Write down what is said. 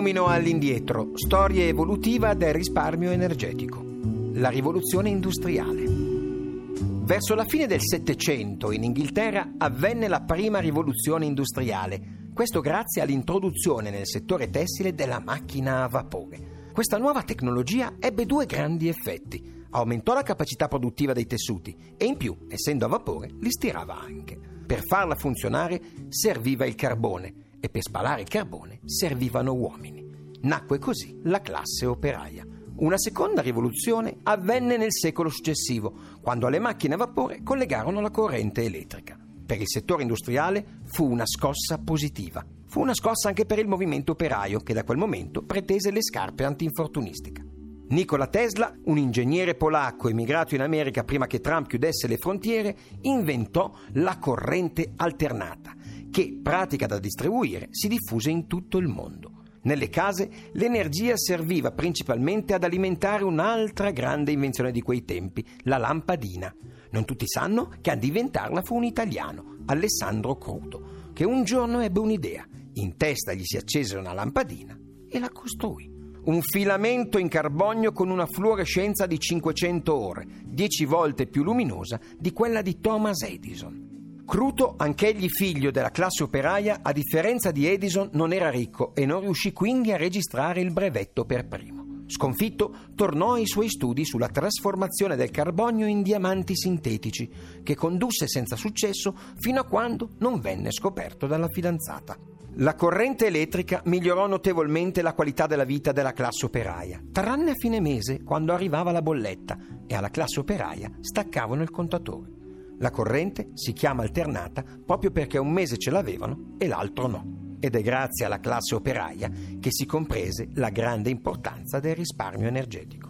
Volumino all'indietro, storia evolutiva del risparmio energetico. La rivoluzione industriale. Verso la fine del Settecento in Inghilterra avvenne la prima rivoluzione industriale, questo grazie all'introduzione nel settore tessile della macchina a vapore. Questa nuova tecnologia ebbe due grandi effetti. Aumentò la capacità produttiva dei tessuti e in più, essendo a vapore, li stirava anche. Per farla funzionare serviva il carbone e per spalare il carbone servivano uomini. Nacque così la classe operaia. Una seconda rivoluzione avvenne nel secolo successivo, quando alle macchine a vapore collegarono la corrente elettrica. Per il settore industriale fu una scossa positiva. Fu una scossa anche per il movimento operaio, che da quel momento pretese le scarpe antinfortunistica. Nikola Tesla, un ingegnere polacco emigrato in America prima che Trump chiudesse le frontiere, inventò la corrente alternata, che, pratica da distribuire, si diffuse in tutto il mondo. Nelle case l'energia serviva principalmente ad alimentare un'altra grande invenzione di quei tempi, la lampadina. Non tutti sanno che ad inventarla fu un italiano, Alessandro Crudo, che un giorno ebbe un'idea. In testa gli si accese una lampadina e la costruì. Un filamento in carbonio con una fluorescenza di 500 ore, 10 volte più luminosa di quella di Thomas Edison. Cruto, anch'egli figlio della classe operaia, a differenza di Edison non era ricco e non riuscì quindi a registrare il brevetto per primo. Sconfitto, tornò ai suoi studi sulla trasformazione del carbonio in diamanti sintetici, che condusse senza successo fino a quando non venne scoperto dalla fidanzata. La corrente elettrica migliorò notevolmente la qualità della vita della classe operaia, tranne a fine mese, quando arrivava la bolletta e alla classe operaia staccavano il contatore. La corrente si chiama alternata proprio perché un mese ce l'avevano e l'altro no. Ed è grazie alla classe operaia che si comprese la grande importanza del risparmio energetico.